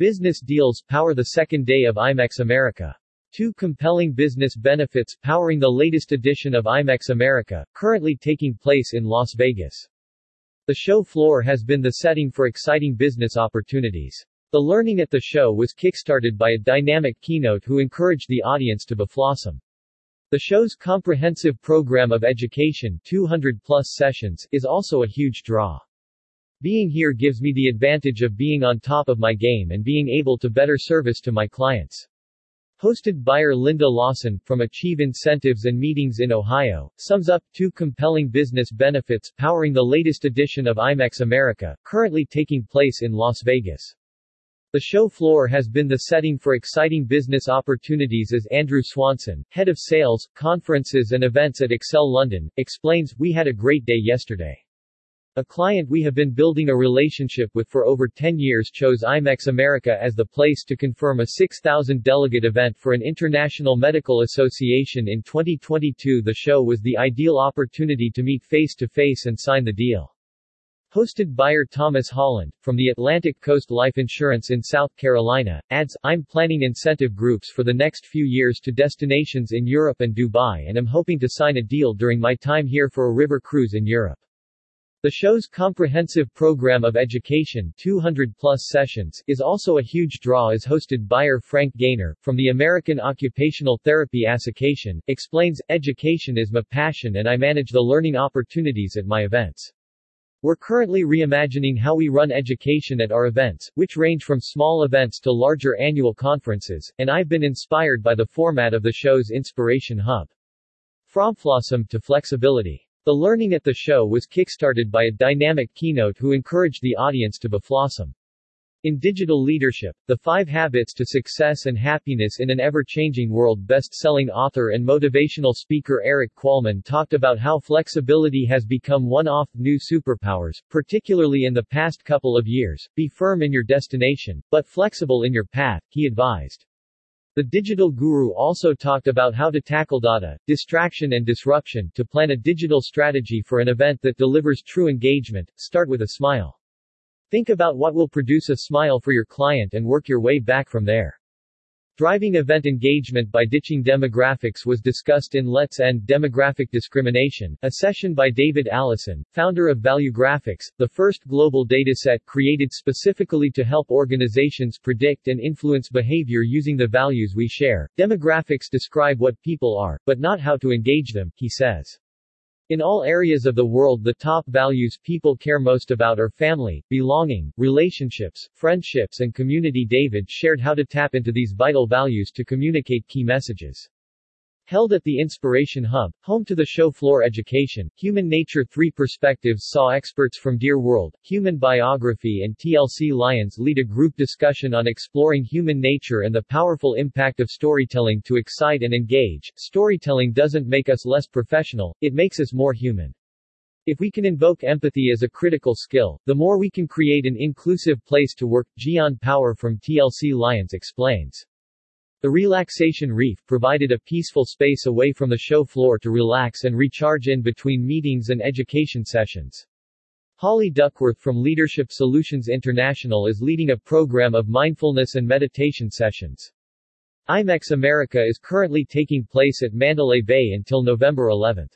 Business deals power the second day of IMEX America. Two compelling business benefits powering the latest edition of IMEX America, currently taking place in Las Vegas. The show floor has been the setting for exciting business opportunities. The learning at the show was kickstarted by a dynamic keynote who encouraged the audience to beflossom. The show's comprehensive program of education 200 plus sessions is also a huge draw. Being here gives me the advantage of being on top of my game and being able to better service to my clients. Hosted buyer Linda Lawson, from Achieve Incentives and Meetings in Ohio, sums up two compelling business benefits powering the latest edition of IMEX America, currently taking place in Las Vegas. The show floor has been the setting for exciting business opportunities as Andrew Swanson, head of sales, conferences and events at Excel London, explains, We had a great day yesterday. A client we have been building a relationship with for over 10 years chose IMEX America as the place to confirm a 6,000 delegate event for an international medical association in 2022. The show was the ideal opportunity to meet face to face and sign the deal. Hosted buyer Thomas Holland, from the Atlantic Coast Life Insurance in South Carolina, adds, I'm planning incentive groups for the next few years to destinations in Europe and Dubai and am hoping to sign a deal during my time here for a river cruise in Europe. The show's comprehensive program of education 200 plus sessions is also a huge draw as hosted buyer Frank Gaynor, from the American Occupational Therapy Association, explains, Education is my passion and I manage the learning opportunities at my events. We're currently reimagining how we run education at our events, which range from small events to larger annual conferences, and I've been inspired by the format of the show's Inspiration Hub. From flossom to flexibility. The learning at the show was kickstarted by a dynamic keynote who encouraged the audience to beflossom. In Digital Leadership, The Five Habits to Success and Happiness in an Ever-Changing World best-selling author and motivational speaker Erik Qualman talked about how flexibility has become one of new superpowers, particularly in the past couple of years. Be firm in your destination, but flexible in your path, he advised. The digital guru also talked about how to tackle data, distraction and disruption to plan a digital strategy for an event that delivers true engagement. Start with a smile. Think about what will produce a smile for your client and work your way back from there. Driving event engagement by ditching demographics was discussed in Let's End Demographic Discrimination, a session by David Allison, founder of Valuegraphics, the first global dataset created specifically to help organizations predict and influence behavior using the values we share. Demographics describe what people are, but not how to engage them, he says. In all areas of the world the top values people care most about are family, belonging, relationships, friendships and community David shared how to tap into these vital values to communicate key messages. Held at the Inspiration Hub, home to the show floor education, Human Nature 3 Perspectives saw experts from Dear World, Human Biography and TLC Lions lead a group discussion on exploring human nature and the powerful impact of storytelling to excite and engage. Storytelling doesn't make us less professional, it makes us more human. If we can invoke empathy as a critical skill, the more we can create an inclusive place to work, Gian Power from TLC Lions explains. The relaxation reef provided a peaceful space away from the show floor to relax and recharge in between meetings and education sessions. Holly Duckworth from Leadership Solutions International is leading a program of mindfulness and meditation sessions. IMEX America is currently taking place at Mandalay Bay until November 11.